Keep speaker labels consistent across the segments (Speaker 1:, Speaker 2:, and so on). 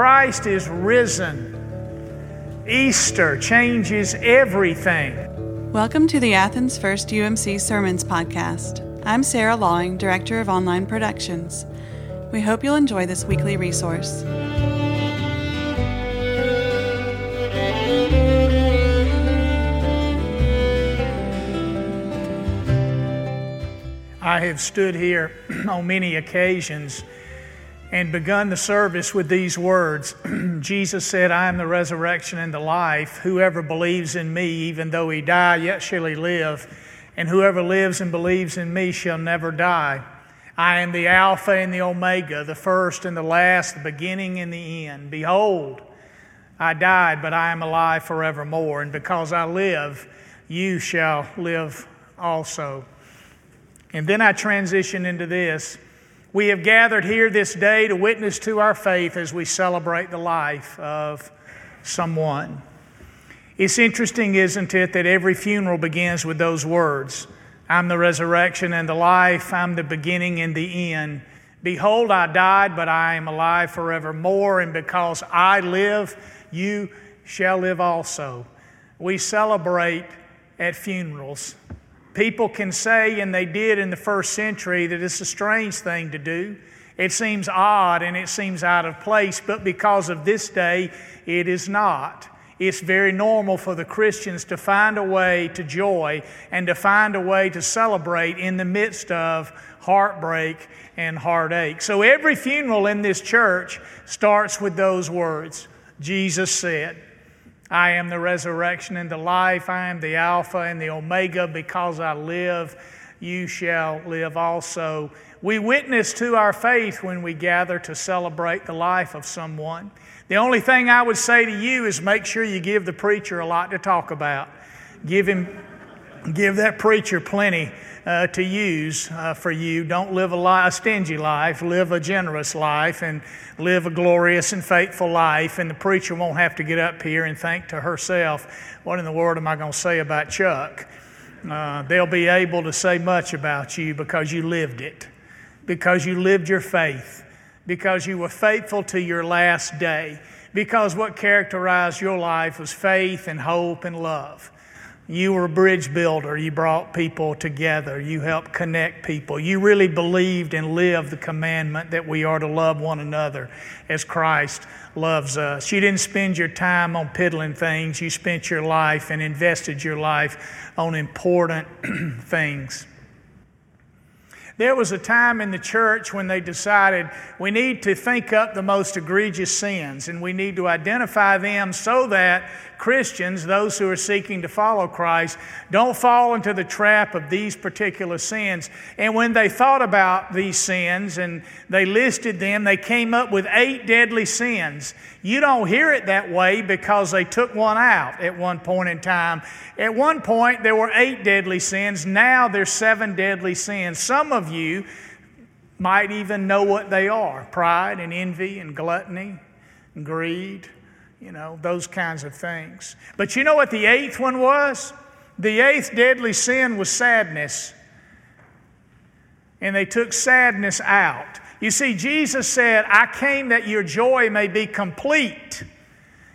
Speaker 1: Christ is risen. Easter changes everything.
Speaker 2: Welcome to the Athens First UMC Sermons Podcast. I'm Sarah Lawing, Director of Online Productions. We hope you'll enjoy this weekly resource.
Speaker 1: I have stood here on many occasions and begun the service with these words Jesus said, I am the resurrection and the life. Whoever believes in me, even though he die, yet shall he live. And whoever lives and believes in me shall never die. I am the Alpha and the Omega, the first and the last, the beginning and the end. Behold, I died, but I am alive forevermore. And because I live, you shall live also. And then I transition into this. We have gathered here this day to witness to our faith as we celebrate the life of someone. It's interesting, isn't it, that every funeral begins with those words I'm the resurrection and the life, I'm the beginning and the end. Behold, I died, but I am alive forevermore, and because I live, you shall live also. We celebrate at funerals. People can say, and they did in the first century, that it's a strange thing to do. It seems odd and it seems out of place, but because of this day, it is not. It's very normal for the Christians to find a way to joy and to find a way to celebrate in the midst of heartbreak and heartache. So every funeral in this church starts with those words Jesus said. I am the resurrection and the life. I am the Alpha and the Omega. Because I live, you shall live also. We witness to our faith when we gather to celebrate the life of someone. The only thing I would say to you is make sure you give the preacher a lot to talk about. Give him, give that preacher plenty uh, to use uh, for you. Don't live a, li- a stingy life, live a generous life, and live a glorious and faithful life. And the preacher won't have to get up here and think to herself, What in the world am I going to say about Chuck? Uh, they'll be able to say much about you because you lived it, because you lived your faith, because you were faithful to your last day, because what characterized your life was faith and hope and love. You were a bridge builder. You brought people together. You helped connect people. You really believed and lived the commandment that we are to love one another as Christ loves us. You didn't spend your time on piddling things. You spent your life and invested your life on important things. There was a time in the church when they decided we need to think up the most egregious sins and we need to identify them so that Christians, those who are seeking to follow Christ, don't fall into the trap of these particular sins. And when they thought about these sins and they listed them, they came up with eight deadly sins. You don't hear it that way because they took one out at one point in time. At one point, there were eight deadly sins. Now there's seven deadly sins. Some of you might even know what they are pride and envy and gluttony and greed you know, those kinds of things. But you know what the eighth one was? The eighth deadly sin was sadness. And they took sadness out. You see, Jesus said, I came that your joy may be complete.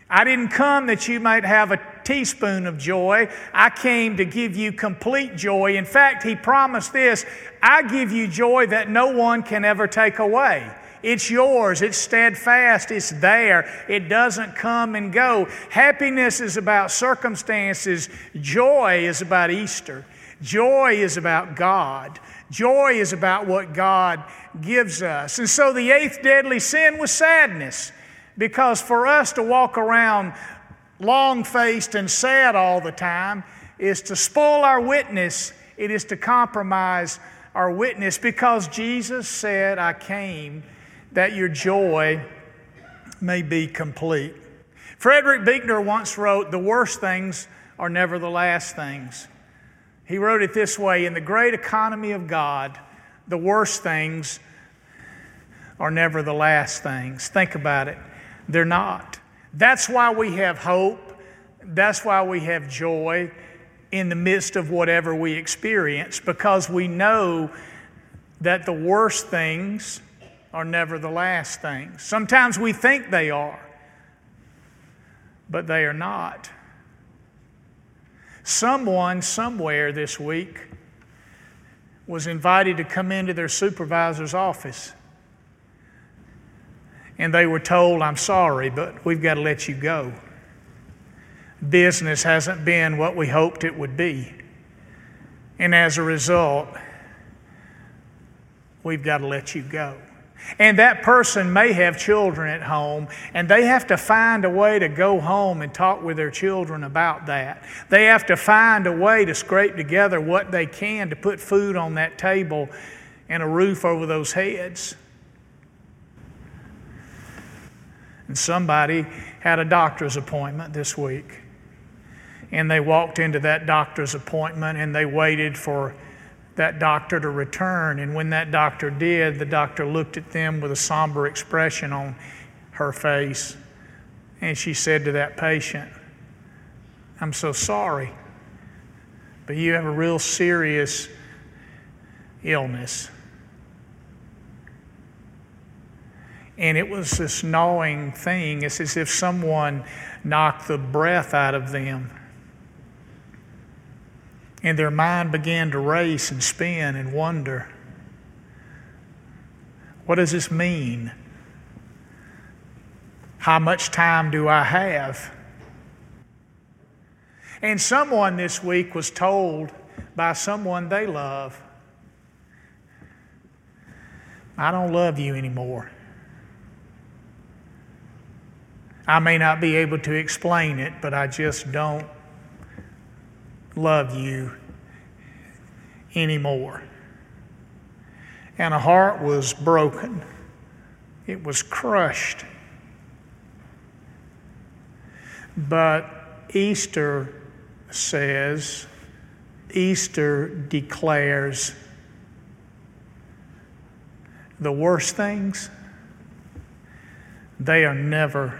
Speaker 1: I didn't come that you might have a teaspoon of joy. I came to give you complete joy. In fact, He promised this I give you joy that no one can ever take away. It's yours. It's steadfast. It's there. It doesn't come and go. Happiness is about circumstances. Joy is about Easter. Joy is about God. Joy is about what God gives us. And so the eighth deadly sin was sadness. Because for us to walk around long faced and sad all the time is to spoil our witness, it is to compromise our witness because Jesus said, I came that your joy may be complete. Frederick Buechner once wrote, The worst things are never the last things. He wrote it this way In the great economy of God, the worst things are never the last things. Think about it. They're not. That's why we have hope. That's why we have joy in the midst of whatever we experience, because we know that the worst things are never the last things. Sometimes we think they are, but they are not. Someone somewhere this week was invited to come into their supervisor's office. And they were told, I'm sorry, but we've got to let you go. Business hasn't been what we hoped it would be. And as a result, we've got to let you go. And that person may have children at home, and they have to find a way to go home and talk with their children about that. They have to find a way to scrape together what they can to put food on that table and a roof over those heads. And somebody had a doctor's appointment this week. And they walked into that doctor's appointment and they waited for that doctor to return. And when that doctor did, the doctor looked at them with a somber expression on her face. And she said to that patient, I'm so sorry, but you have a real serious illness. And it was this gnawing thing. It's as if someone knocked the breath out of them and their mind began to race and spin and wonder what does this mean? How much time do I have? And someone this week was told by someone they love, I don't love you anymore. I may not be able to explain it, but I just don't love you anymore. And a heart was broken, it was crushed. But Easter says, Easter declares the worst things, they are never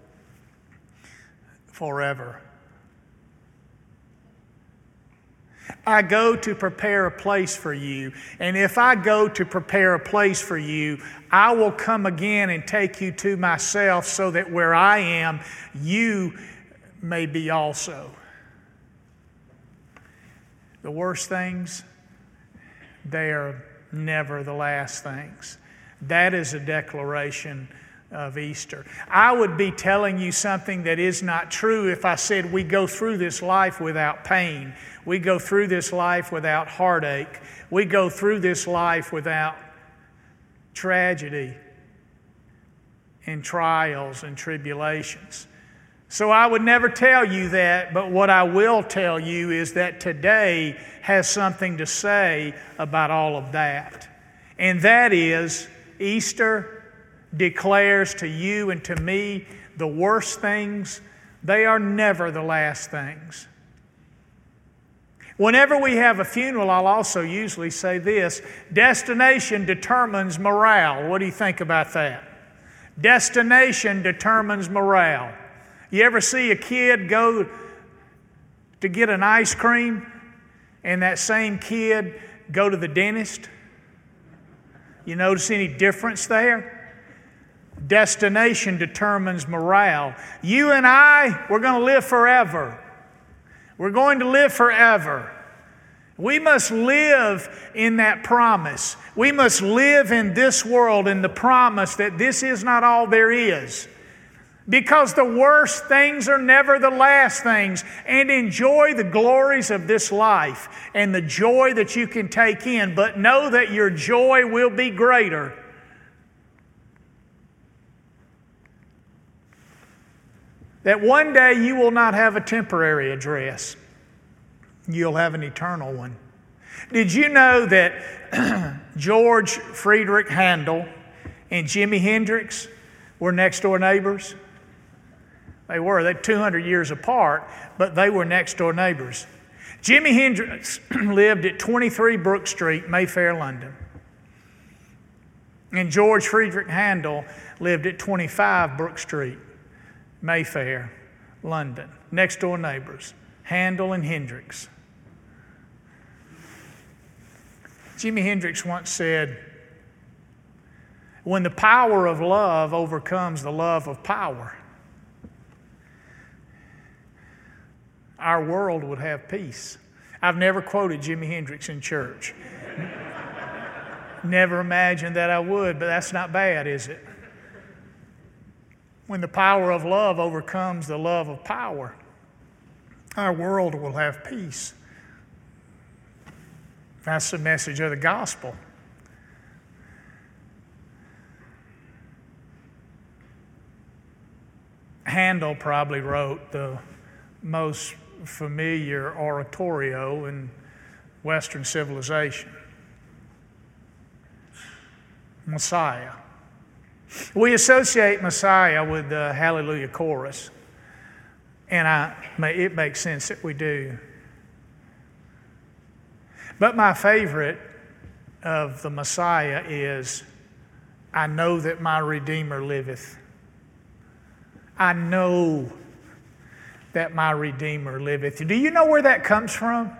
Speaker 1: forever. I go to prepare a place for you. And if I go to prepare a place for you, I will come again and take you to myself so that where I am, you may be also. The worst things, they are never the last things. That is a declaration of Easter. I would be telling you something that is not true if I said we go through this life without pain. We go through this life without heartache. We go through this life without tragedy and trials and tribulations. So I would never tell you that, but what I will tell you is that today has something to say about all of that. And that is Easter declares to you and to me the worst things, they are never the last things. Whenever we have a funeral, I'll also usually say this destination determines morale. What do you think about that? Destination determines morale. You ever see a kid go to get an ice cream and that same kid go to the dentist? You notice any difference there? Destination determines morale. You and I, we're going to live forever. We're going to live forever. We must live in that promise. We must live in this world in the promise that this is not all there is. Because the worst things are never the last things. And enjoy the glories of this life and the joy that you can take in. But know that your joy will be greater That one day you will not have a temporary address, you'll have an eternal one. Did you know that George Friedrich Handel and Jimi Hendrix were next door neighbors? They were. They're 200 years apart, but they were next door neighbors. Jimi Hendrix lived at 23 Brook Street, Mayfair, London. And George Friedrich Handel lived at 25 Brook Street, Mayfair, London. Next door neighbors, Handel and Hendrix. Jimi Hendrix once said, When the power of love overcomes the love of power, our world would have peace. I've never quoted Jimi Hendrix in church. never imagined that I would, but that's not bad, is it? When the power of love overcomes the love of power, our world will have peace. That's the message of the gospel. Handel probably wrote the most familiar oratorio in Western civilization Messiah. We associate Messiah with the Hallelujah chorus, and I, it makes sense that we do. But my favorite of the Messiah is I know that my Redeemer liveth. I know that my Redeemer liveth. Do you know where that comes from?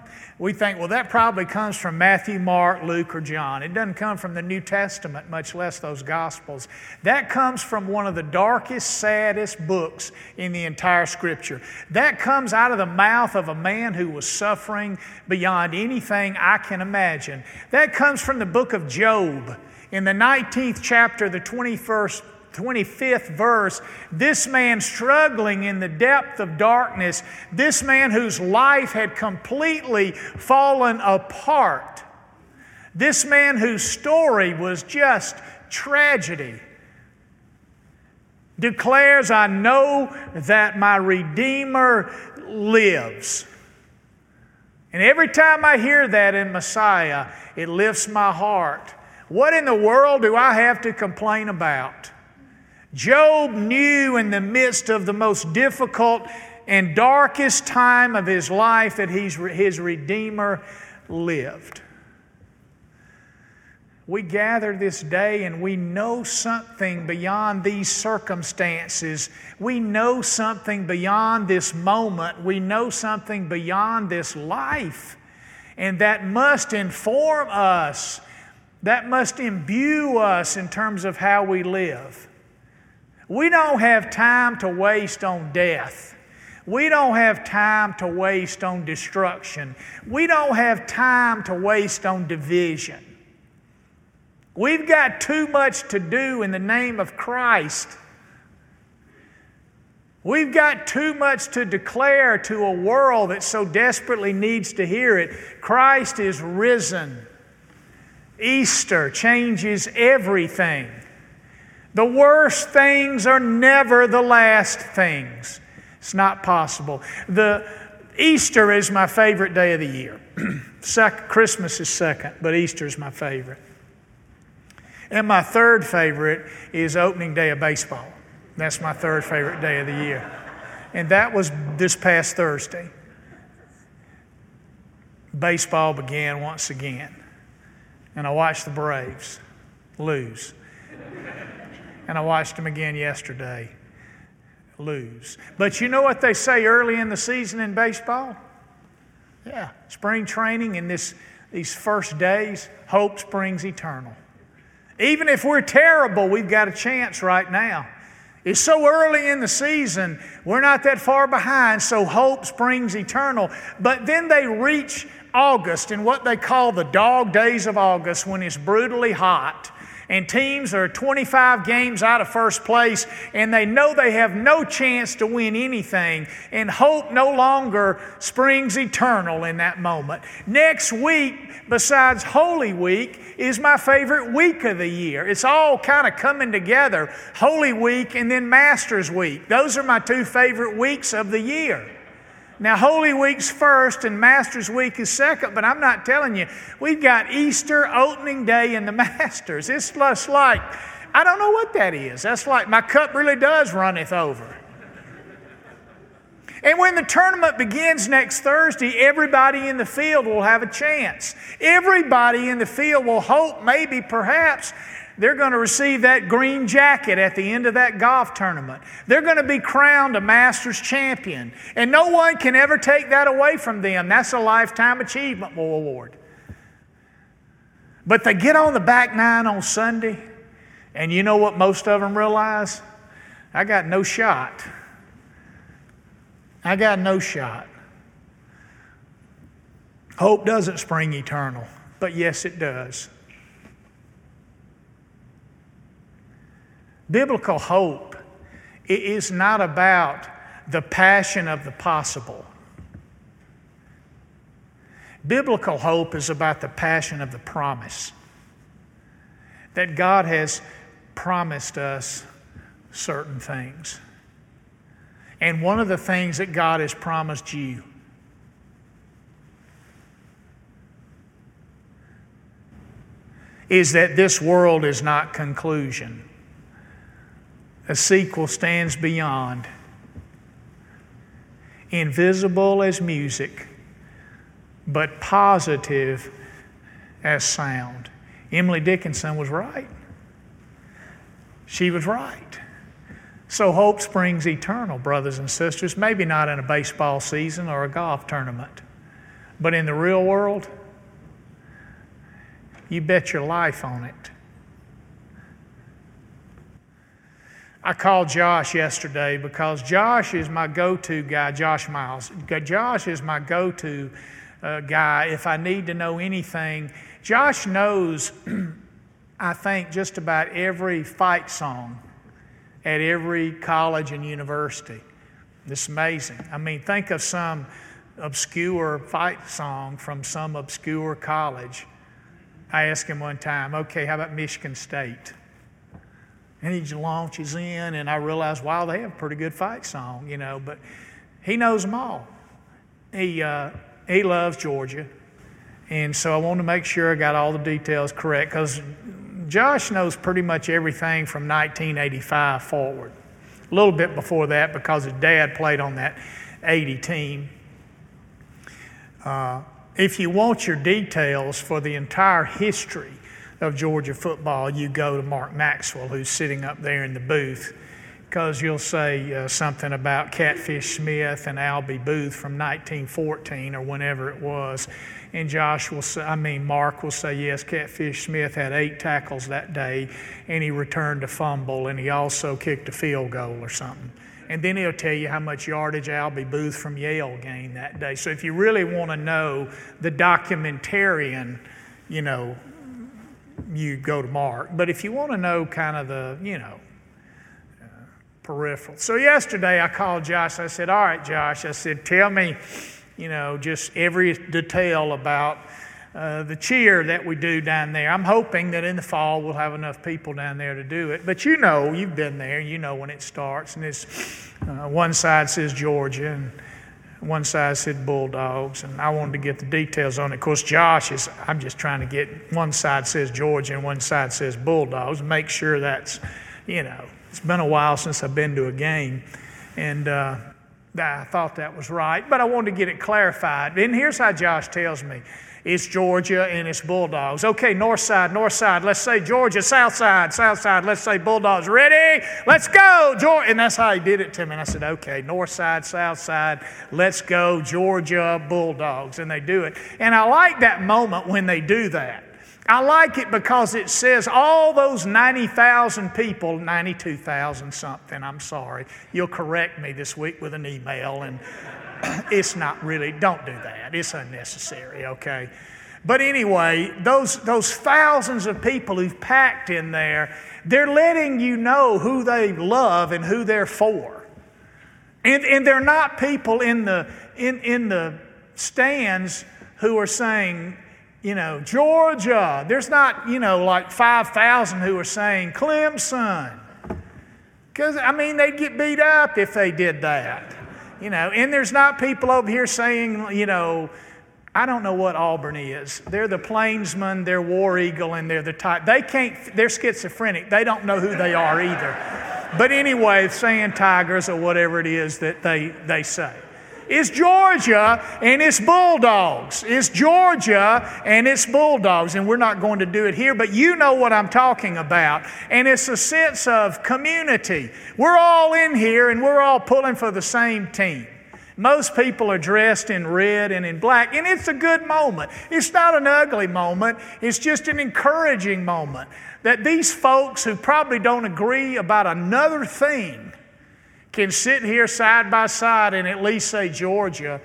Speaker 1: We think, well, that probably comes from Matthew, Mark, Luke, or John. It doesn't come from the New Testament, much less those Gospels. That comes from one of the darkest, saddest books in the entire Scripture. That comes out of the mouth of a man who was suffering beyond anything I can imagine. That comes from the book of Job. In the 19th chapter, the 21st 25th verse, this man struggling in the depth of darkness, this man whose life had completely fallen apart, this man whose story was just tragedy, declares, I know that my Redeemer lives. And every time I hear that in Messiah, it lifts my heart. What in the world do I have to complain about? Job knew in the midst of the most difficult and darkest time of his life that he's, his Redeemer lived. We gather this day and we know something beyond these circumstances. We know something beyond this moment. We know something beyond this life. And that must inform us, that must imbue us in terms of how we live. We don't have time to waste on death. We don't have time to waste on destruction. We don't have time to waste on division. We've got too much to do in the name of Christ. We've got too much to declare to a world that so desperately needs to hear it. Christ is risen. Easter changes everything. The worst things are never the last things. It's not possible. The Easter is my favorite day of the year. second, Christmas is second, but Easter is my favorite. And my third favorite is opening day of baseball. That's my third favorite day of the year. And that was this past Thursday. Baseball began once again. And I watched the Braves lose and I watched them again yesterday lose. But you know what they say early in the season in baseball? Yeah, spring training in this, these first days, hope springs eternal. Even if we're terrible, we've got a chance right now. It's so early in the season, we're not that far behind, so hope springs eternal. But then they reach August in what they call the dog days of August when it's brutally hot and teams are 25 games out of first place and they know they have no chance to win anything, and hope no longer springs eternal in that moment. Next week, besides Holy Week, is my favorite week of the year. It's all kind of coming together Holy Week and then Masters Week. Those are my two favorite weeks of the year. Now, Holy Week's first and Masters Week is second, but I'm not telling you. We've got Easter opening day and the Masters. It's just like I don't know what that is. That's like my cup really does runneth over. And when the tournament begins next Thursday, everybody in the field will have a chance. Everybody in the field will hope, maybe, perhaps, they're going to receive that green jacket at the end of that golf tournament. They're going to be crowned a Masters champion. And no one can ever take that away from them. That's a lifetime achievement award. But they get on the back nine on Sunday, and you know what most of them realize? I got no shot. I got no shot. Hope doesn't spring eternal, but yes, it does. Biblical hope is not about the passion of the possible. Biblical hope is about the passion of the promise. That God has promised us certain things. And one of the things that God has promised you is that this world is not conclusion. A sequel stands beyond, invisible as music, but positive as sound. Emily Dickinson was right. She was right. So hope springs eternal, brothers and sisters. Maybe not in a baseball season or a golf tournament, but in the real world, you bet your life on it. I called Josh yesterday because Josh is my go to guy, Josh Miles. Josh is my go to uh, guy if I need to know anything. Josh knows, I think, just about every fight song at every college and university. It's amazing. I mean, think of some obscure fight song from some obscure college. I asked him one time, okay, how about Michigan State? And he launches in, and I realize, wow, they have a pretty good fight song, you know, but he knows them all. He, uh, he loves Georgia. And so I wanted to make sure I got all the details correct because Josh knows pretty much everything from 1985 forward. A little bit before that because his dad played on that 80 team. Uh, if you want your details for the entire history of Georgia football, you go to Mark Maxwell, who's sitting up there in the booth, because you'll say uh, something about Catfish Smith and Albie Booth from 1914 or whenever it was. And Josh will say, I mean, Mark will say, yes, Catfish Smith had eight tackles that day, and he returned a fumble, and he also kicked a field goal or something. And then he'll tell you how much yardage Albie Booth from Yale gained that day. So if you really want to know the documentarian, you know, you go to Mark. But if you want to know kind of the, you know, uh, peripheral. So yesterday I called Josh. I said, All right, Josh, I said, tell me you know, just every detail about uh, the cheer that we do down there. I'm hoping that in the fall we'll have enough people down there to do it. But you know, you've been there, you know when it starts. And it's uh, one side says Georgia and one side said Bulldogs. And I wanted to get the details on it. Of course, Josh is, I'm just trying to get one side says Georgia and one side says Bulldogs. Make sure that's, you know, it's been a while since I've been to a game. And, uh, I thought that was right, but I wanted to get it clarified. And here's how Josh tells me it's Georgia and it's Bulldogs. Okay, north side, north side. Let's say Georgia, south side, south side. Let's say Bulldogs. Ready? Let's go, Georgia. And that's how he did it to me. And I said, okay, north side, south side. Let's go, Georgia Bulldogs. And they do it. And I like that moment when they do that. I like it because it says all those 90,000 people, 92,000 something, I'm sorry. You'll correct me this week with an email, and it's not really, don't do that. It's unnecessary, okay? But anyway, those, those thousands of people who've packed in there, they're letting you know who they love and who they're for. And, and they're not people in the, in, in the stands who are saying, you know, Georgia. There's not, you know, like 5,000 who are saying Clemson. Because, I mean, they'd get beat up if they did that. You know, and there's not people over here saying, you know, I don't know what Auburn is. They're the plainsmen, they're war eagle, and they're the type. They can't, they're schizophrenic. They don't know who they are either. But anyway, saying tigers or whatever it is that they, they say. It's Georgia and it's Bulldogs. It's Georgia and it's Bulldogs. And we're not going to do it here, but you know what I'm talking about. And it's a sense of community. We're all in here and we're all pulling for the same team. Most people are dressed in red and in black, and it's a good moment. It's not an ugly moment, it's just an encouraging moment that these folks who probably don't agree about another thing can sit here side by side and at least say, Georgia,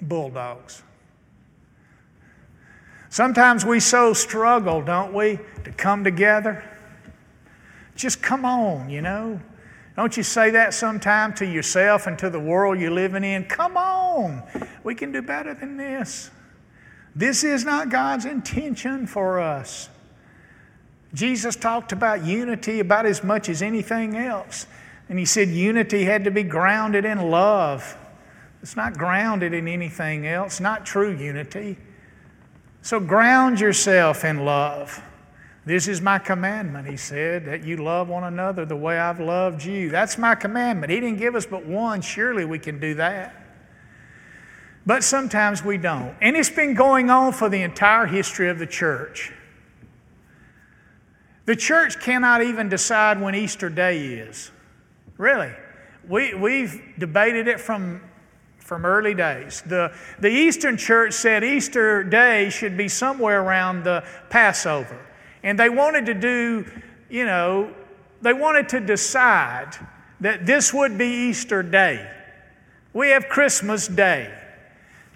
Speaker 1: Bulldogs. Sometimes we so struggle, don't we, to come together? Just come on, you know. Don't you say that sometime to yourself and to the world you're living in? Come on, we can do better than this. This is not God's intention for us. Jesus talked about unity about as much as anything else. And he said unity had to be grounded in love. It's not grounded in anything else, not true unity. So ground yourself in love. This is my commandment, he said, that you love one another the way I've loved you. That's my commandment. He didn't give us but one. Surely we can do that. But sometimes we don't. And it's been going on for the entire history of the church. The church cannot even decide when Easter Day is. Really. We, we've debated it from, from early days. The, the Eastern church said Easter Day should be somewhere around the Passover. And they wanted to do, you know, they wanted to decide that this would be Easter Day. We have Christmas Day.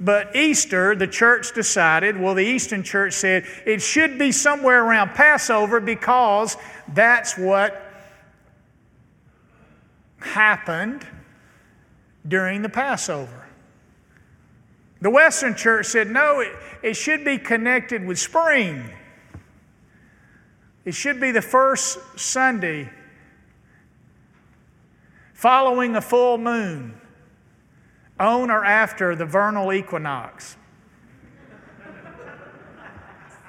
Speaker 1: But Easter, the church decided, well, the Eastern church said it should be somewhere around Passover because that's what happened during the Passover. The Western church said, no, it, it should be connected with spring it should be the first Sunday following a full moon, on or after the vernal equinox.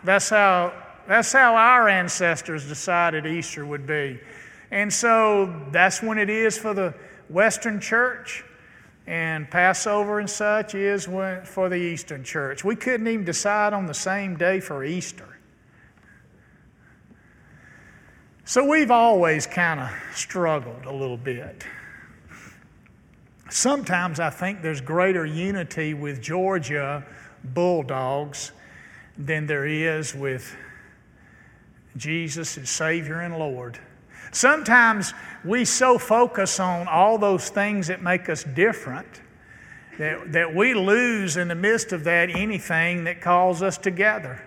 Speaker 1: That's how, that's how our ancestors decided Easter would be. And so that's when it is for the Western church, and Passover and such is for the Eastern church. We couldn't even decide on the same day for Easter. So we've always kind of struggled a little bit. Sometimes I think there's greater unity with Georgia Bulldogs than there is with Jesus as Savior and Lord. Sometimes we so focus on all those things that make us different that, that we lose in the midst of that anything that calls us together.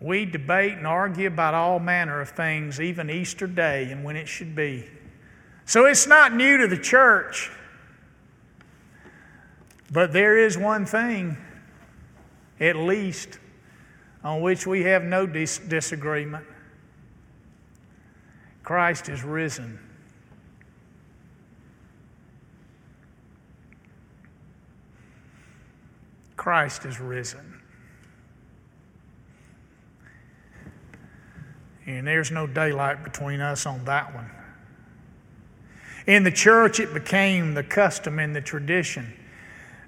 Speaker 1: We debate and argue about all manner of things, even Easter Day and when it should be. So it's not new to the church. But there is one thing, at least, on which we have no dis- disagreement Christ is risen. Christ is risen. And there's no daylight between us on that one. In the church, it became the custom and the tradition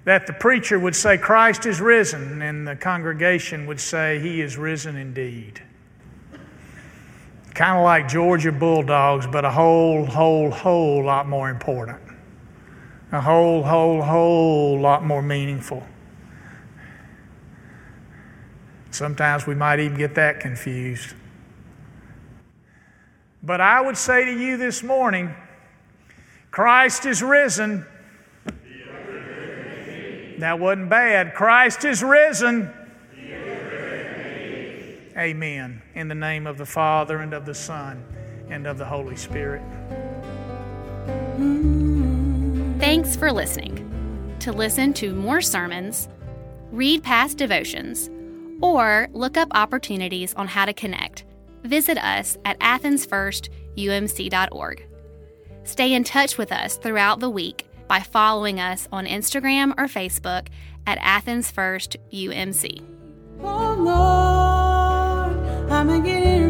Speaker 1: that the preacher would say, Christ is risen, and the congregation would say, He is risen indeed. Kind of like Georgia Bulldogs, but a whole, whole, whole lot more important. A whole, whole, whole lot more meaningful. Sometimes we might even get that confused. But I would say to you this morning Christ is risen. That wasn't bad. Christ is risen. Amen. In the name of the Father and of the Son and of the Holy Spirit.
Speaker 3: Thanks for listening. To listen to more sermons, read past devotions, or look up opportunities on how to connect visit us at athensfirstumc.org. Stay in touch with us throughout the week by following us on Instagram or Facebook at Athens First UMC.
Speaker 2: Oh, I'm getting